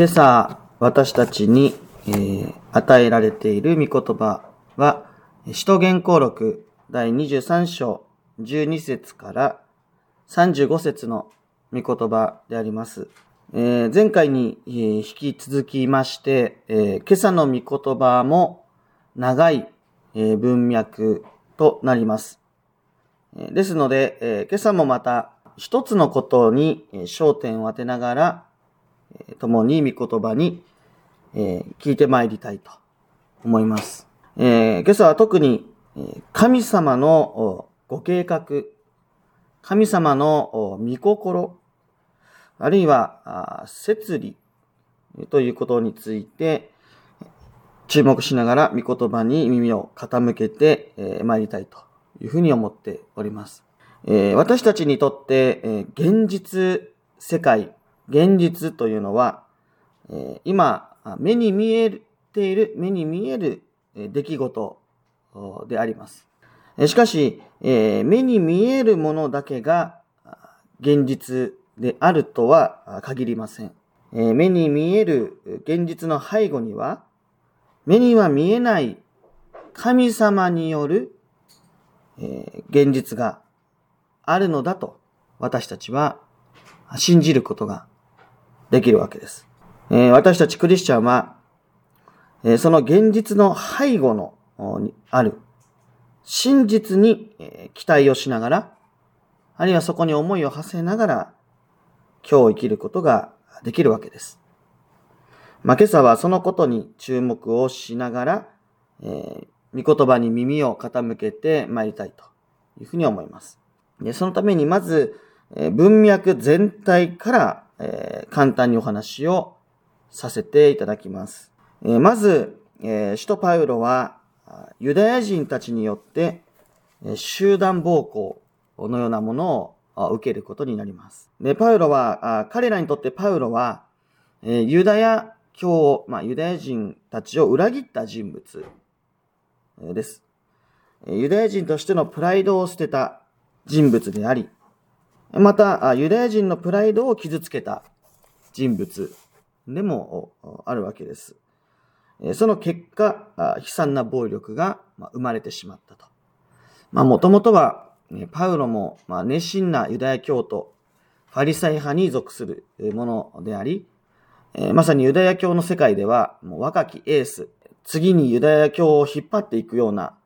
今朝、私たちに、えー、与えられている御言葉は、使徒言行録第23章12節から35節の御言葉であります。えー、前回に、えー、引き続きまして、えー、今朝の御言葉も長い、え文脈となります。ですので、え今朝もまた一つのことに焦点を当てながら、共に御言葉にえ聞いてまいりたいと思います。え今朝は特に神様のご計画、神様の御心、あるいは摂理ということについて注目しながら御言葉に耳を傾けてまいりたいというふうに思っておりますえ。私たちにとってえ現実世界、現実というのはえ今目に見えている、目に見える出来事であります。しかし、え目に見えるものだけが現実であるとは限りません。え目に見える現実の背後には、目には見えない神様によるえ現実があるのだと私たちは信じることができるわけですえ。私たちクリスチャンは、えその現実の背後のある真実にえ期待をしながら、あるいはそこに思いを馳せながら、今日生きることができるわけです。まあ、今朝はそのことに注目をしながら、えー、御言葉に耳を傾けて参りたいというふうに思います。でそのためにまず、え、文脈全体から、えー、簡単にお話をさせていただきます。えー、まず、えー、使徒パウロは、ユダヤ人たちによって集団暴行のようなものを受けることになります。で、パウロは、彼らにとってパウロは、ユダヤ教、まあ、ユダヤ人たちを裏切った人物です。ユダヤ人としてのプライドを捨てた人物であり、また、ユダヤ人のプライドを傷つけた人物でもあるわけです。その結果、悲惨な暴力が生まれてしまったと。まあ、もともとは、パウロも熱心なユダヤ教徒、ファリサイ派に属するものであり、まさにユダヤ教の世界では、若きエース、次にユダヤ教を引っ張っていくような、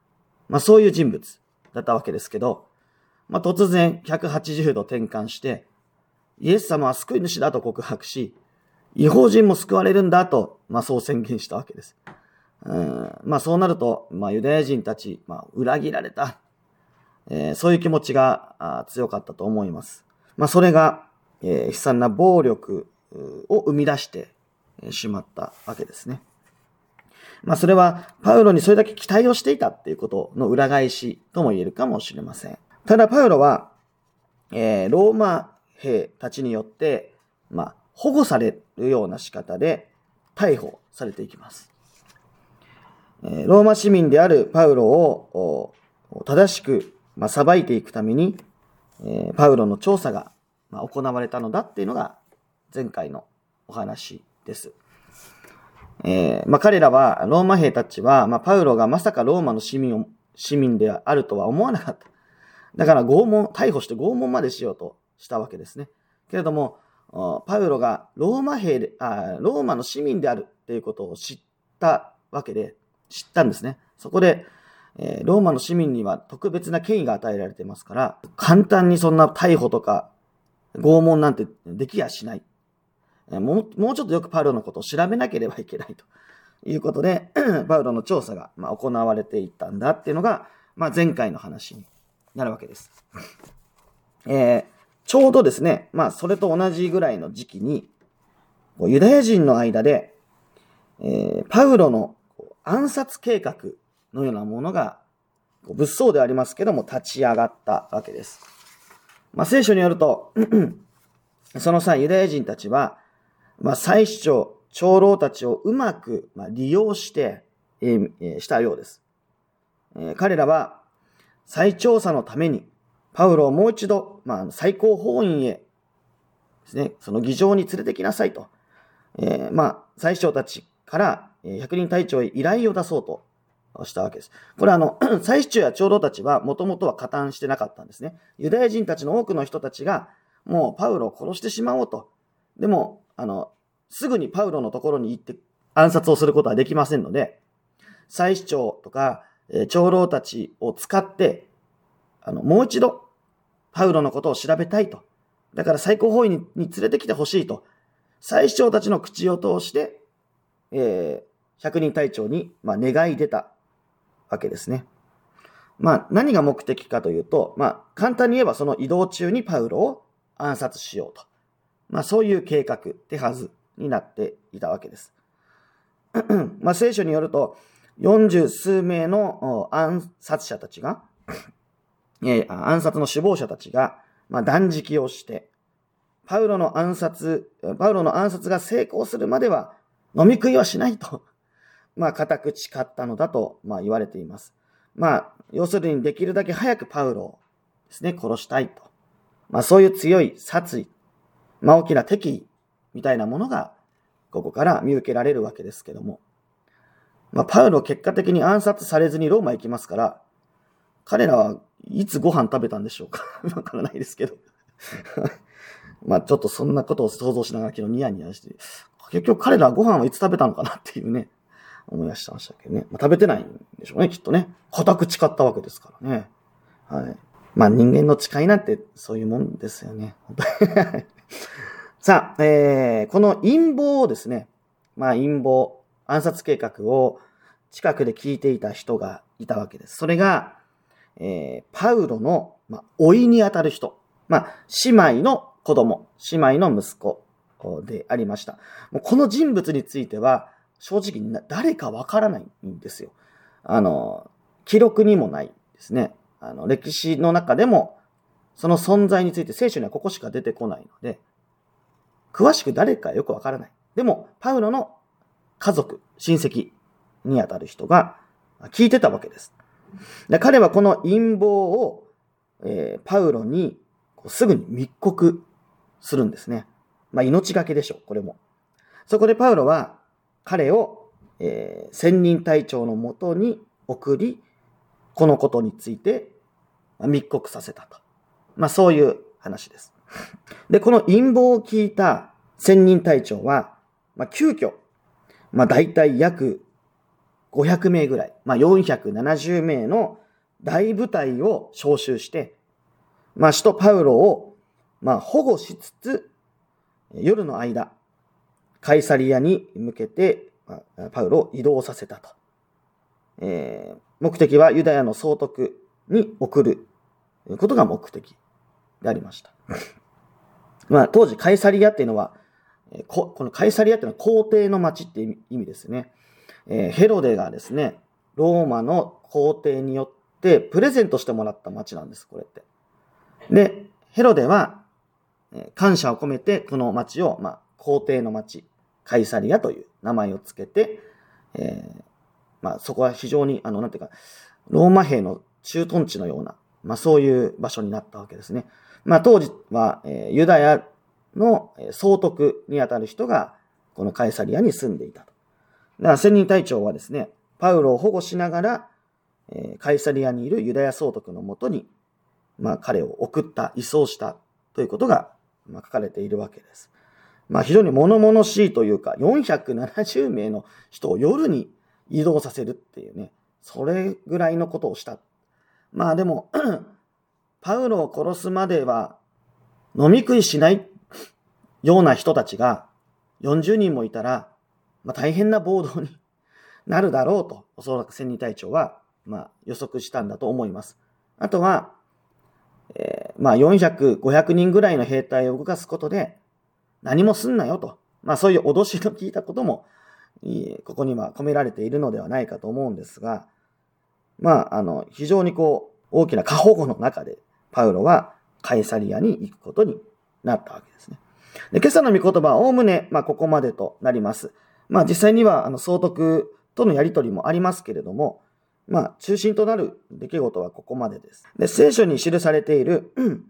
まあそういう人物だったわけですけど、まあ突然180度転換して、イエス様は救い主だと告白し、違法人も救われるんだと、まあそう宣言したわけです。うんまあそうなると、まあユダヤ人たち、まあ裏切られた。えー、そういう気持ちが強かったと思います。まあそれが、えー、悲惨な暴力を生み出してしまったわけですね。まあそれはパウロにそれだけ期待をしていたっていうことの裏返しとも言えるかもしれません。ただパウロは、えー、ローマ兵たちによって、まあ保護されるような仕方で逮捕されていきます。ローマ市民であるパウロを正しくまあ裁いていくために、パウロの調査がまあ行われたのだっていうのが前回のお話です。えーまあ、彼らは、ローマ兵たちは、まあ、パウロがまさかローマの市民を市民であるとは思わなかった。だから拷問、逮捕して拷問までしようとしたわけですね。けれども、パウロがローマ兵で、あローマの市民であるっていうことを知ったわけで、知ったんですね。そこで、えー、ローマの市民には特別な権威が与えられてますから、簡単にそんな逮捕とか拷問なんてできやしない。えー、もう、もうちょっとよくパウロのことを調べなければいけないということで、パウロの調査が、まあ、行われていったんだっていうのが、まあ、前回の話になるわけです。えー、ちょうどですね、まあ、それと同じぐらいの時期に、ユダヤ人の間で、えー、パウロの暗殺計画のようなものが、物騒でありますけども、立ち上がったわけです。まあ、聖書によると、その際、ユダヤ人たちは、まあ、最主張、長老たちをうまく、ま、利用して、えー、したようです。えー、彼らは、再調査のために、パウロをもう一度、まあ、最高法院へですね、その議場に連れてきなさいと。えー、まあ、最長たちから百人隊長へ依頼を出そうとしたわけです。これあの、最主や長老たちはもともとは加担してなかったんですね。ユダヤ人たちの多くの人たちが、もうパウロを殺してしまおうと。でも、あの、すぐにパウロのところに行って暗殺をすることはできませんので、最主長とか、え長老たちを使って、あの、もう一度、パウロのことを調べたいと。だから最高法院に連れてきてほしいと。最主長たちの口を通して、えー、百人隊長に、まあ、願い出たわけですね。まあ、何が目的かというと、まあ、簡単に言えばその移動中にパウロを暗殺しようと。まあ、そういう計画、手はずになっていたわけです。まあ、聖書によると、40数名の暗殺者たちが、暗殺の首謀者たちが、まあ、断食をして、パウロの暗殺、パウロの暗殺が成功するまでは飲み食いはしないと まあ、固く誓ったのだと、まあ、言われています。まあ、要するにできるだけ早くパウロをですね、殺したいと。まあ、そういう強い殺意、まあ、大きな敵意みたいなものが、ここから見受けられるわけですけども。まあ、パウロ結果的に暗殺されずにローマ行きますから、彼らはいつご飯食べたんでしょうか？わからないですけど まあちょっとそんなことを想像しながら昨日ニヤニヤして、結局彼らはご飯はいつ食べたのかなっていうね、思い出してましたけどね。まあ、食べてないんでしょうね、きっとね。固く誓ったわけですからね。はい。まあ人間の誓いなんてそういうもんですよね。さあ、えー、この陰謀をですね、まあ陰謀、暗殺計画を近くで聞いていた人がいたわけです。それが、えー、パウロの、まあ、老いにあたる人。まあ、姉妹の子供、姉妹の息子でありました。もうこの人物については、正直誰かわからないんですよ。あの、記録にもないですね。あの、歴史の中でも、その存在について聖書にはここしか出てこないので、詳しく誰かよくわからない。でも、パウロの家族、親戚にあたる人が聞いてたわけです。で彼はこの陰謀を、えー、パウロにすぐに密告するんですね。まあ、命がけでしょう、これも。そこでパウロは、彼を、えー、千人隊長のもとに送り、このことについて密告させたと。まあそういう話です。で、この陰謀を聞いた千人隊長は、まあ急遽、まあ大体約500名ぐらい、まあ470名の大部隊を招集して、まあ首都パウロを、まあ保護しつつ、夜の間、カイサリアに向けて、パウロを移動させたと。えー、目的はユダヤの総督に送ることが目的でありました。まあ、当時カイサリアっていうのは、ここのカイサリアっていうのは皇帝の町っていう意味ですね。えー、ヘロデがですね、ローマの皇帝によってプレゼントしてもらった町なんです、これって。で、ヘロデは、え感謝を込めてこの町を、まあ、皇帝の町カイサリアという名前をつけて、えー、まあそこは非常に、あの、なんていうか、ローマ兵の駐屯地のような、まあそういう場所になったわけですね。まあ当時は、えー、ユダヤの総督にあたる人が、このカイサリアに住んでいたと。だから千人隊長はですね、パウロを保護しながら、え、カイサリアにいるユダヤ総督のもとに、まあ彼を送った、移送したということが、まあ、書かれているわけです。まあ非常に物々しいというか、470名の人を夜に移動させるっていうね、それぐらいのことをした。まあでも、パウロを殺すまでは飲み食いしないような人たちが40人もいたら、まあ大変な暴動に なるだろうと、おそらく千人隊長は、まあ予測したんだと思います。あとは、えー、まあ400、500人ぐらいの兵隊を動かすことで、何もすんなよと。まあそういう脅しの聞いたことも、ここには込められているのではないかと思うんですが、まあ、あの、非常にこう、大きな過保護の中で、パウロはカイサリアに行くことになったわけですね。で今朝の御言葉はおおむね、まあ、ここまでとなります。まあ、実際には、あの、総督とのやりとりもありますけれども、まあ、中心となる出来事はここまでです。で、聖書に記されている、ん、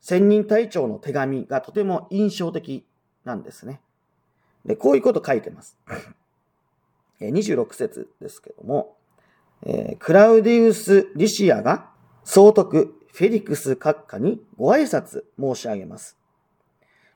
千人隊長の手紙がとても印象的なんですね。で、こういうこと書いてます。26節ですけども、えー、クラウディウス・リシアが総督フェリクス閣下にご挨拶申し上げます。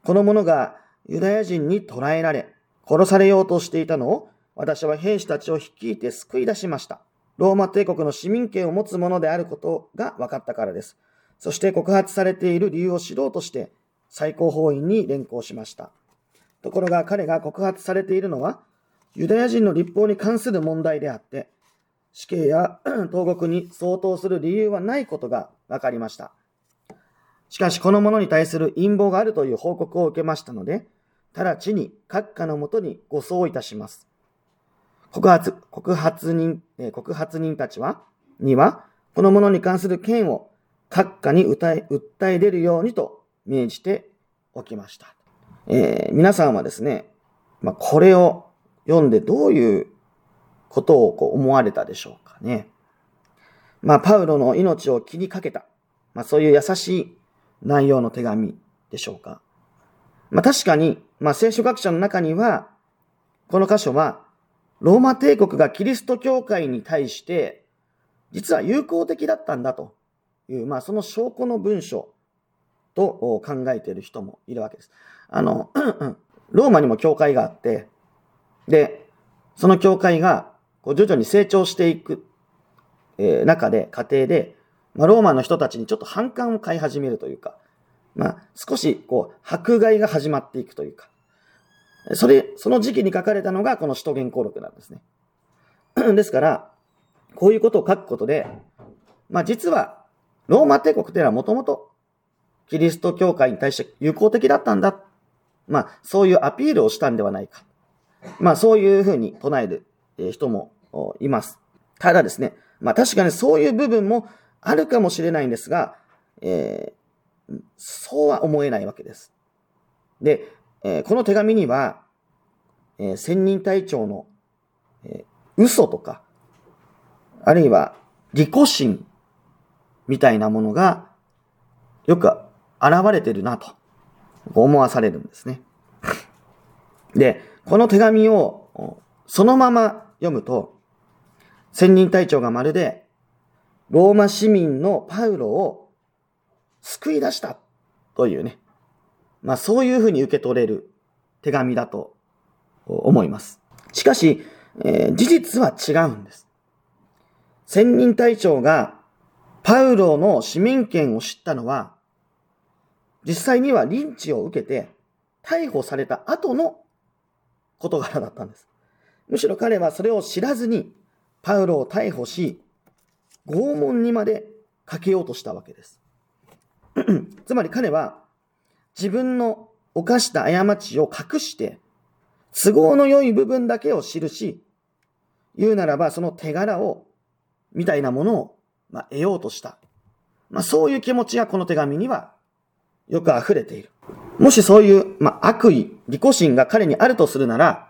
この者がユダヤ人に捕らえられ、殺されようとしていたのを私は兵士たちを率いて救い出しました。ローマ帝国の市民権を持つ者であることが分かったからです。そして告発されている理由を知ろうとして最高法院に連行しました。ところが彼が告発されているのはユダヤ人の立法に関する問題であって、死刑や 投獄に相当する理由はないことが分かりました。しかしこの者に対する陰謀があるという報告を受けましたので、直ちに閣下のもとにご送いたします。告発、告発人、え告発人たちは、には、この者に関する件を閣下に訴え、訴え出るようにと命じておきました。えー、皆さんはですね、まあ、これを読んでどういうことをこう思われたでしょうかね。まあ、パウロの命を気にかけた。まあ、そういう優しい内容の手紙でしょうか。まあ、確かに、まあ、聖書学者の中には、この箇所は、ローマ帝国がキリスト教会に対して、実は友好的だったんだという、まあ、その証拠の文書と考えている人もいるわけです。あの、ローマにも教会があって、で、その教会がこう徐々に成長していく、えー、中で、過程で、まあ、ローマの人たちにちょっと反感を買い始めるというか、まあ、少し、こう、迫害が始まっていくというか、それ、その時期に書かれたのがこの使徒言行録なんですね。ですから、こういうことを書くことで、まあ実は、ローマ帝国というのはもともと、キリスト教会に対して友好的だったんだ。まあ、そういうアピールをしたんではないか。まあ、そういうふうに唱える人もいます。ただですね、まあ確かにそういう部分もあるかもしれないんですが、えー、そうは思えないわけです。で、えー、この手紙には、えー、仙人隊長の、えー、嘘とか、あるいは利己心みたいなものがよく現れてるなと思わされるんですね。で、この手紙をそのまま読むと、仙人隊長がまるでローマ市民のパウロを救い出したというね、まあそういうふうに受け取れる手紙だと思います。しかし、えー、事実は違うんです。仙人隊長がパウロの市民権を知ったのは、実際にはリンチを受けて逮捕された後の事柄だったんです。むしろ彼はそれを知らずにパウロを逮捕し、拷問にまでかけようとしたわけです。つまり彼は自分の犯した過ちを隠して、都合の良い部分だけを記し、言うならばその手柄を、みたいなものを、まあ、得ようとした。まあ、そういう気持ちがこの手紙にはよく溢れている。もしそういう、まあ、悪意、利己心が彼にあるとするなら、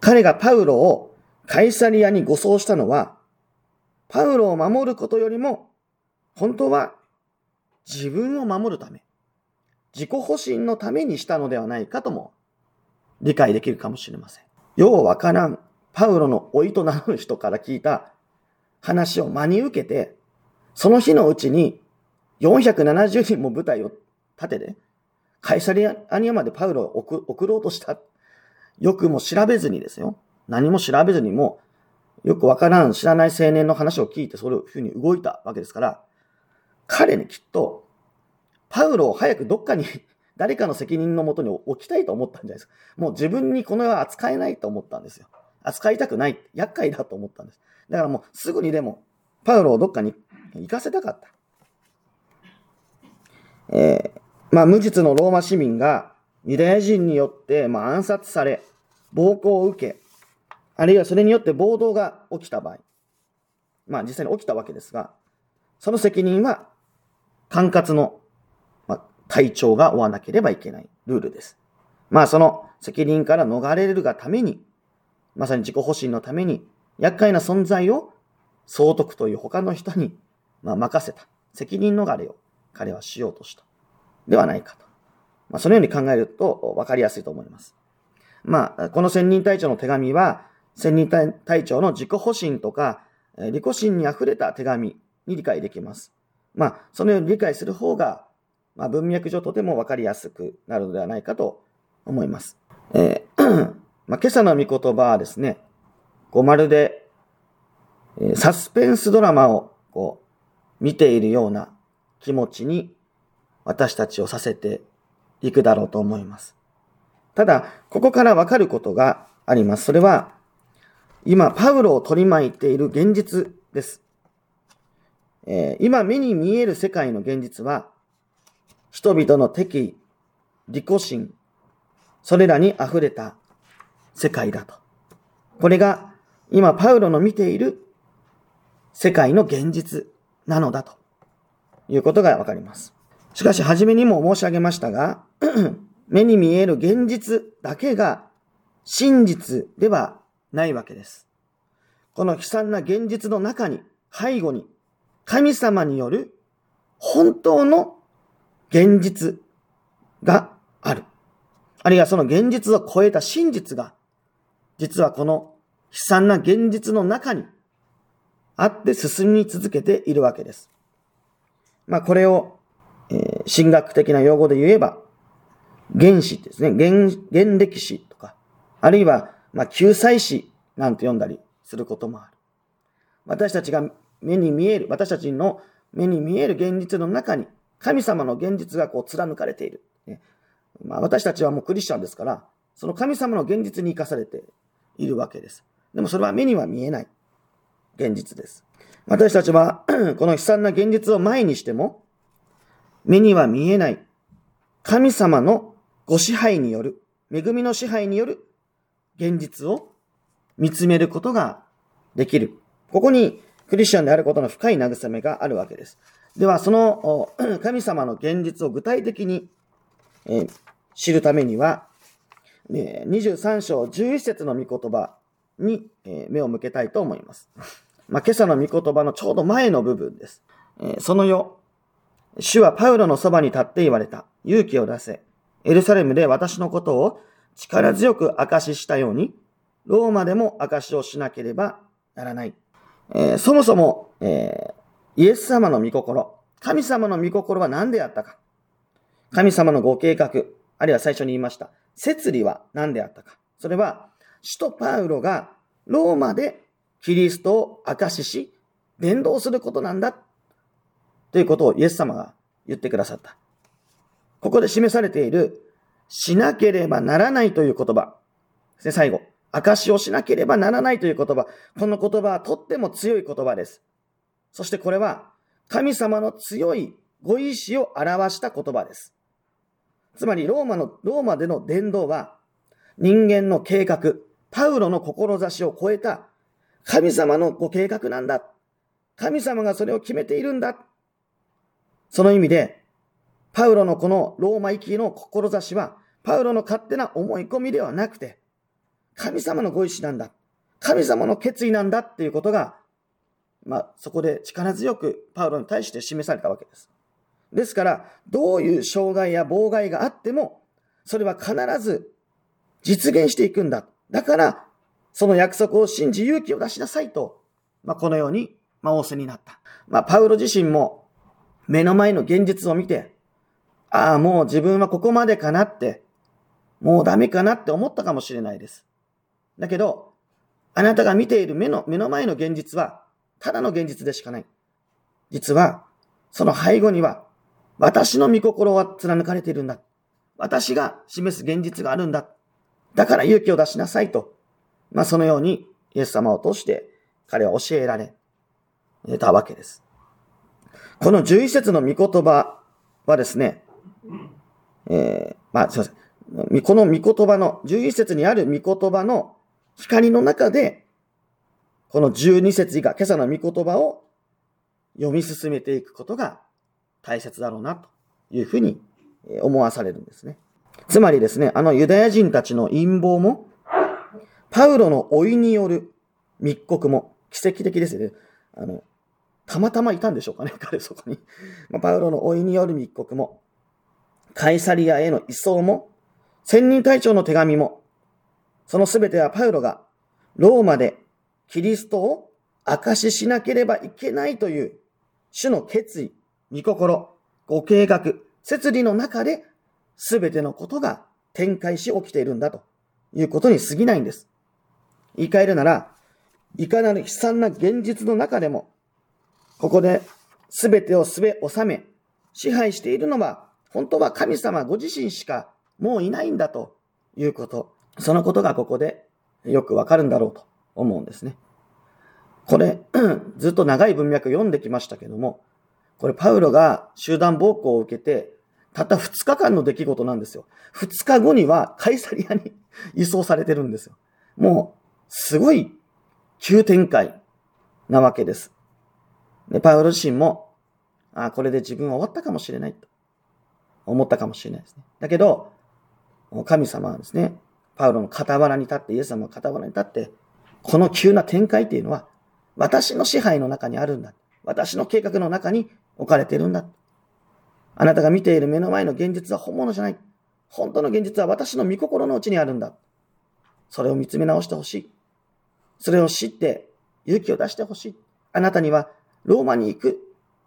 彼がパウロをカイサリアに護送したのは、パウロを守ることよりも、本当は自分を守るため、自己保身のためにしたのではないかとも理解できるかもしれません。ようわからん、パウロの老いとなる人から聞いた話を真に受けて、その日のうちに470人も部隊を立てて、カイサリアニアまでパウロを送ろうとした。よくも調べずにですよ。何も調べずにも、よくわからん知らない青年の話を聞いてそういうふうに動いたわけですから、彼にきっと、パウロを早くどっかに 誰かの責任のもとに置きたいと思ったんじゃないですか。もう自分にこの世は扱えないと思ったんですよ。扱いたくない。厄介だと思ったんです。だからもうすぐにでも、パウロをどっかに行かせたかった。えー、まあ無実のローマ市民がユダヤ人によって、まあ、暗殺され、暴行を受け、あるいはそれによって暴動が起きた場合、まあ実際に起きたわけですが、その責任は管轄の、まあ、隊長が負わなければいけないルールです。まあその責任から逃れるがために、まさに自己保身のために、厄介な存在を総督という他の人に、まあ、任せた。責任逃れを彼はしようとした。ではないかと。まあ、そのように考えると分かりやすいと思います。まあ、この千人隊長の手紙は、千人隊長の自己保身とか、利己心に溢れた手紙に理解できます。まあ、そのように理解する方が、まあ、文脈上とてもわかりやすくなるのではないかと思います。えーまあ、今朝の御言葉はですね、こうまるで、え、サスペンスドラマをこう見ているような気持ちに私たちをさせていくだろうと思います。ただ、ここからわかることがあります。それは、今、パウロを取り巻いている現実です。えー、今目に見える世界の現実は、人々の敵意、利己心、それらに溢れた世界だと。これが今パウロの見ている世界の現実なのだということがわかります。しかし、初めにも申し上げましたが、目に見える現実だけが真実ではないわけです。この悲惨な現実の中に、背後に、神様による本当の現実がある。あるいはその現実を超えた真実が、実はこの悲惨な現実の中にあって進み続けているわけです。まあこれを、えー、神学的な用語で言えば、原始ですね、原、原歴史とか、あるいは、まあ救済史なんて読んだりすることもある。私たちが目に見える、私たちの目に見える現実の中に、神様の現実がこう貫かれている。まあ、私たちはもうクリスチャンですから、その神様の現実に生かされているわけです。でもそれは目には見えない現実です。私たちは この悲惨な現実を前にしても、目には見えない神様のご支配による、恵みの支配による現実を見つめることができる。ここにクリスチャンであることの深い慰めがあるわけです。では、その 神様の現実を具体的に、知るためには、23章11節の御言葉に、目を向けたいと思います。まあ、今朝の御言葉のちょうど前の部分です。その夜、主はパウロのそばに立って言われた。勇気を出せ。エルサレムで私のことを力強く証ししたように、ローマでも証しをしなければならない。えー、そもそも、えー、イエス様の御心、神様の御心は何であったか。神様のご計画、あるいは最初に言いました、摂理は何であったか。それは、使徒パウロがローマでキリストを証しし、伝道することなんだ。ということをイエス様が言ってくださった。ここで示されている、しなければならないという言葉。で、最後。証をしなければならないという言葉。この言葉はとっても強い言葉です。そしてこれは、神様の強いご意志を表した言葉です。つまり、ローマの、ローマでの伝道は、人間の計画、パウロの志を超えた神様のご計画なんだ。神様がそれを決めているんだ。その意味で、パウロのこのローマ行きの志は、パウロの勝手な思い込みではなくて、神様のご意志なんだ。神様の決意なんだっていうことが、まあ、そこで力強くパウロに対して示されたわけです。ですから、どういう障害や妨害があっても、それは必ず実現していくんだ。だから、その約束を信じ勇気を出しなさいと、まあ、このように、まあ、仰せになった。まあ、パウロ自身も、目の前の現実を見て、ああ、もう自分はここまでかなって、もうダメかなって思ったかもしれないです。だけど、あなたが見ている目の、目の前の現実は、ただの現実でしかない。実は、その背後には、私の御心は貫かれているんだ。私が示す現実があるんだ。だから勇気を出しなさいと。まあそのようにイエス様を通して彼は教えられたわけです。この11節の御言葉はですね、えー、まあすいません。この御言葉の、11節にある御言葉の光の中で、この12節以下、今朝の御言葉を読み進めていくことが大切だろうなというふうに思わされるんですね。つまりですね、あのユダヤ人たちの陰謀も、パウロの老いによる密告も奇跡的ですね。あの、たまたまいたんでしょうかね、彼そこに。ま、パウロの老いによる密告も、カイサリアへの移送も、千人隊長の手紙も、そのすべてはパウロがローマでキリストを証ししなければいけないという主の決意、御心、ご計画、設理の中で全てのことが展開し起きているんだということに過ぎないんです。言い換えるなら、いかなる悲惨な現実の中でも、ここで全てをすべ収め、支配しているのは、本当は神様ご自身しかもういないんだということ。そのことがここでよくわかるんだろうと思うんですね。これ、ずっと長い文脈読んできましたけども、これパウロが集団暴行を受けて、たった2日間の出来事なんですよ。2日後にはカイサリアに移送されてるんですよ。もう、すごい急展開なわけです。で、パウロ自身も、あこれで自分は終わったかもしれないと思ったかもしれないですね。だけど、神様はですね、パウロの傍らに立って、イエス様の傍らに立って、この急な展開っていうのは、私の支配の中にあるんだ。私の計画の中に置かれてるんだ。あなたが見ている目の前の現実は本物じゃない。本当の現実は私の御心の内にあるんだ。それを見つめ直してほしい。それを知って勇気を出してほしい。あなたにはローマに行く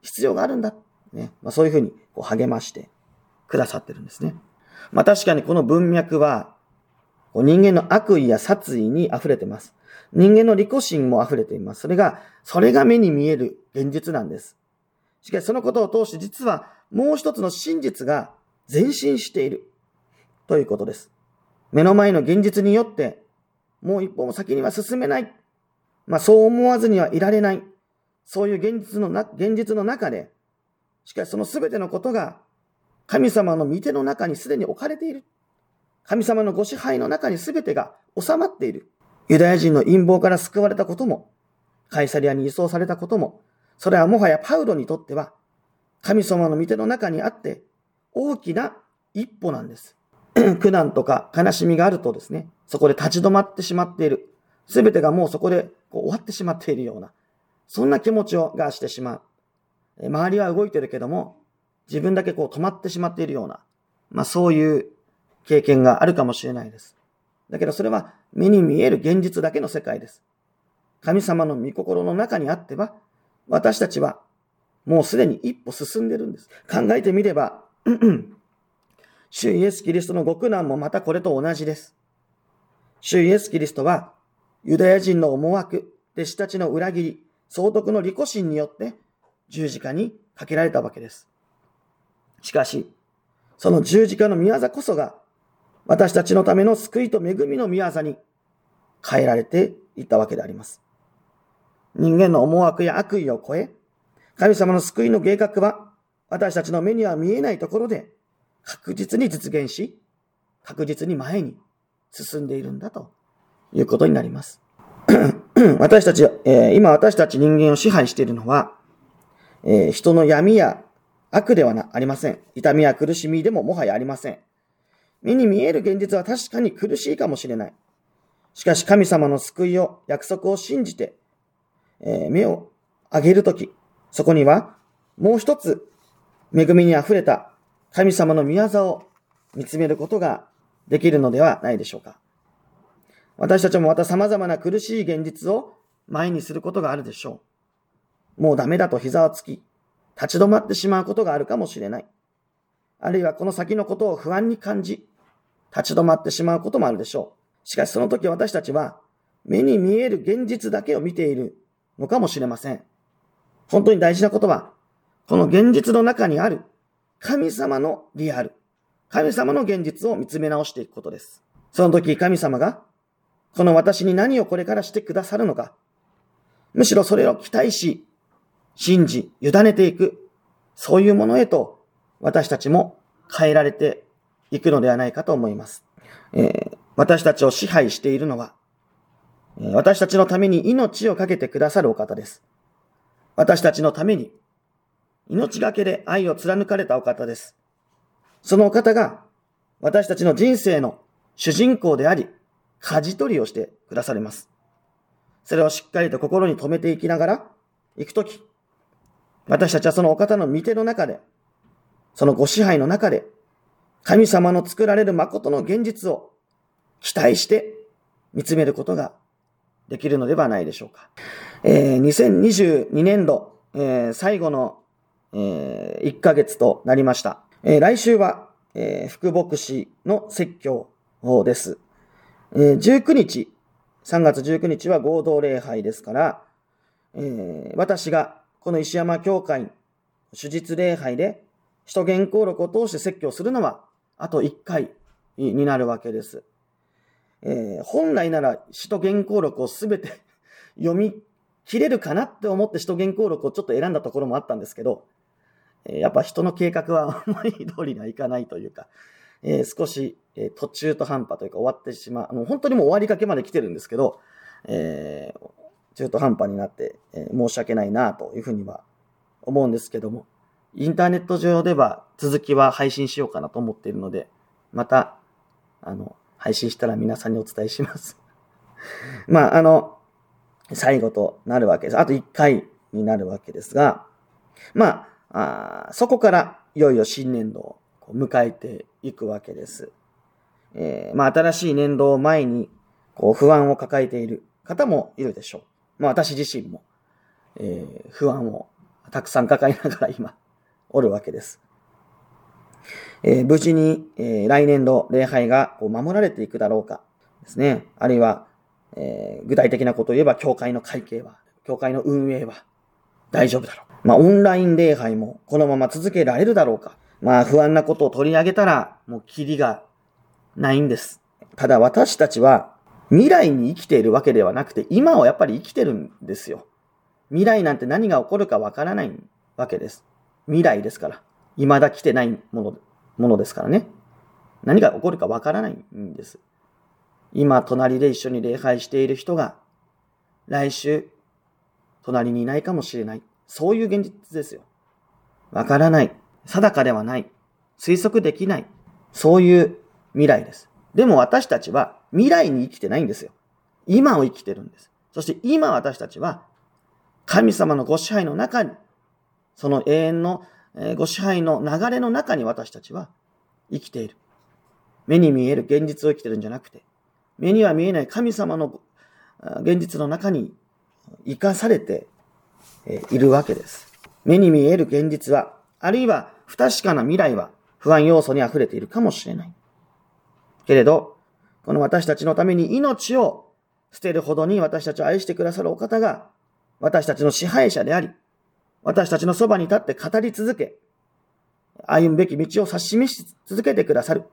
必要があるんだ。ね。まあ、そういうふうにこう励ましてくださってるんですね。まあ確かにこの文脈は人間の悪意や殺意に溢れてます。人間の利己心も溢れています。それが、それが目に見える現実なんです。しかしそのことを通して実はもう一つの真実が前進しているということです。目の前の現実によってもう一歩も先には進めない。まあそう思わずにはいられない。そういう現実のな、現実の中で、しかしその全てのことが神様の御手の中にすでに置かれている。神様のご支配の中に全てが収まっている。ユダヤ人の陰謀から救われたことも、カイサリアに移送されたことも、それはもはやパウロにとっては、神様の御手の中にあって、大きな一歩なんです。苦難とか悲しみがあるとですね、そこで立ち止まってしまっている。すべてがもうそこでこう終わってしまっているような、そんな気持ちをがしてしまう。周りは動いてるけども、自分だけこう止まってしまっているような、まあそういう経験があるかもしれないです。だけどそれは目に見える現実だけの世界です。神様の御心の中にあっては、私たちはもうすでに一歩進んでるんです。考えてみれば、主イエス・キリストの極難もまたこれと同じです。主イエス・キリストは、ユダヤ人の思惑、弟子たちの裏切り、総督の利己心によって十字架にかけられたわけです。しかし、その十字架の宮座こそが、私たちのための救いと恵みの宮座に変えられていったわけであります。人間の思惑や悪意を超え、神様の救いの計画は、私たちの目には見えないところで確実に実現し、確実に前に進んでいるんだということになります。私たち、えー、今私たち人間を支配しているのは、えー、人の闇や悪ではなありません。痛みや苦しみでももはやありません。目に見える現実は確かに苦しいかもしれない。しかし神様の救いを、約束を信じて、えー、目を上げるとき、そこにはもう一つ恵みに溢れた神様の宮座を見つめることができるのではないでしょうか。私たちもまた様々な苦しい現実を前にすることがあるでしょう。もうダメだと膝をつき、立ち止まってしまうことがあるかもしれない。あるいはこの先のことを不安に感じ、立ち止まってしまうこともあるでしょう。しかしその時私たちは目に見える現実だけを見ているのかもしれません。本当に大事なことは、この現実の中にある神様のリアル、神様の現実を見つめ直していくことです。その時神様が、この私に何をこれからしてくださるのか、むしろそれを期待し、信じ、委ねていく、そういうものへと私たちも変えられていくのではないかと思います。えー、私たちを支配しているのは、私たちのために命を懸けてくださるお方です。私たちのために命がけで愛を貫かれたお方です。そのお方が私たちの人生の主人公であり、舵取りをしてくだされます。それをしっかりと心に留めていきながら、行くとき、私たちはそのお方の御手の中で、そのご支配の中で、神様の作られる誠の現実を期待して見つめることができるのではないでしょうか。えー、2022年度、えー、最後の、えー、1ヶ月となりました。えー、来週は、えー、福牧師の説教です。えー、19日、3月19日は合同礼拝ですから、えー、私がこの石山教会、手術礼拝で、使徒原稿録を通して説教するのは、あと1回になるわけです。えー、本来なら使徒原稿録をすべて読み切れるかなって思って使徒原稿録をちょっと選んだところもあったんですけど、えー、やっぱ人の計画は思い通りにはいかないというか、えー、少し、え途中途半端というか終わってしまう、もう本当にもう終わりかけまで来てるんですけど、え中途半端になって、え申し訳ないなというふうには思うんですけども、インターネット上では続きは配信しようかなと思っているので、また、あの、配信したら皆さんにお伝えします まあ、あの、最後となるわけです。あと1回になるわけですが、まあ、あそこからいよいよ新年度を迎えていくわけです。えー、まあ、新しい年度を前に、こう、不安を抱えている方もいるでしょう。まあ、私自身も、えー、不安をたくさん抱えながら今、おるわけです。えー、無事に、えー、来年度礼拝がこう守られていくだろうかですね。あるいは、えー、具体的なことを言えば、教会の会計は、教会の運営は大丈夫だろう。まあ、オンライン礼拝もこのまま続けられるだろうか。まあ、不安なことを取り上げたら、もうキリがないんです。ただ私たちは未来に生きているわけではなくて、今をやっぱり生きてるんですよ。未来なんて何が起こるかわからないわけです。未来ですから。未だ来てないものものですからね。何が起こるかわからないんです。今、隣で一緒に礼拝している人が、来週、隣にいないかもしれない。そういう現実ですよ。わからない。定かではない。推測できない。そういう未来です。でも私たちは未来に生きてないんですよ。今を生きてるんです。そして今私たちは神様のご支配の中に、その永遠のご支配の流れの中に私たちは生きている。目に見える現実を生きてるんじゃなくて、目には見えない神様の現実の中に生かされているわけです。目に見える現実は、あるいは不確かな未来は不安要素に溢れているかもしれない。けれど、この私たちのために命を捨てるほどに私たちを愛してくださるお方が、私たちの支配者であり、私たちのそばに立って語り続け、歩むべき道を指し示し続けてくださる。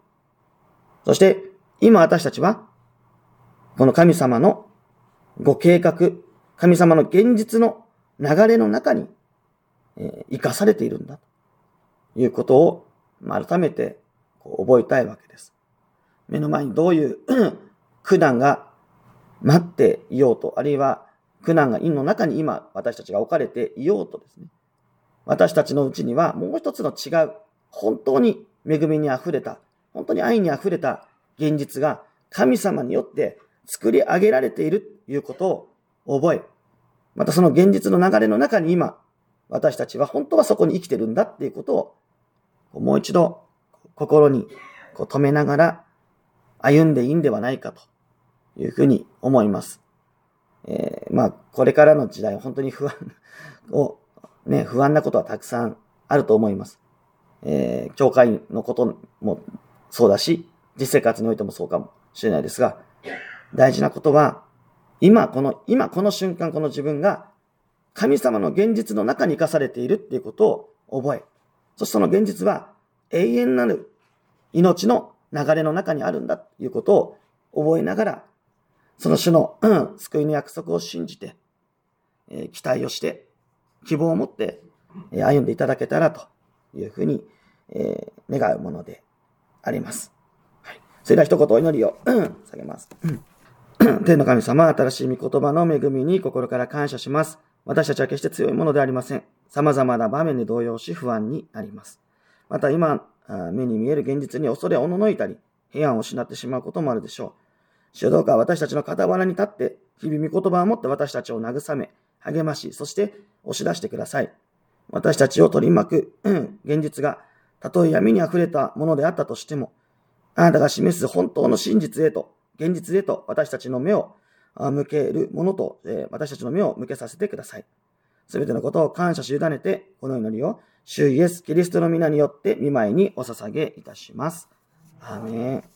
そして、今私たちは、この神様のご計画、神様の現実の流れの中に、え、生かされているんだ。ということを、改めて覚えたいわけです。目の前にどういう 苦難が待っていようと、あるいは苦難が陰の中に今私たちが置かれていようとですね、私たちのうちにはもう一つの違う、本当に恵みに溢れた、本当に愛に溢れた現実が神様によって作り上げられているということを覚え、またその現実の流れの中に今、私たちは本当はそこに生きてるんだっていうことを、もう一度心にこう止めながら歩んでいいんではないかというふうに思います。えー、まあ、これからの時代、本当に不安を、ね、不安なことはたくさんあると思います。えー、教会のこともそうだし、実生活においてもそうかもしれないですが、大事なことは、今この、今この瞬間この自分が神様の現実の中に生かされているっていうことを覚え、そしてその現実は永遠なる命の流れの中にあるんだということを覚えながら、その種の、救いの約束を信じて、えー、期待をして、希望を持って、えー、歩んでいただけたらというふうに、えー、願うものであります。はい。それでは一言お祈りを、下げます。天の神様、新しい御言葉の恵みに心から感謝します。私たちは決して強いものでありません。様々な場面で動揺し不安になります。また今、目に見える現実に恐れおののいたり、平安を失ってしまうこともあるでしょう。主どうか私たちの傍らに立って、日々御言葉を持って私たちを慰め、励まし、そして押し出してください。私たちを取り巻く、うん、現実が、たとえ闇に溢れたものであったとしても、あなたが示す本当の真実へと現実へと私たちの目を向けるものと、えー、私たちの目を向けさせてください。すべてのことを感謝し委ねて、この祈りを、主イエス・キリストの皆によって見舞いにお捧げいたします。アーメン。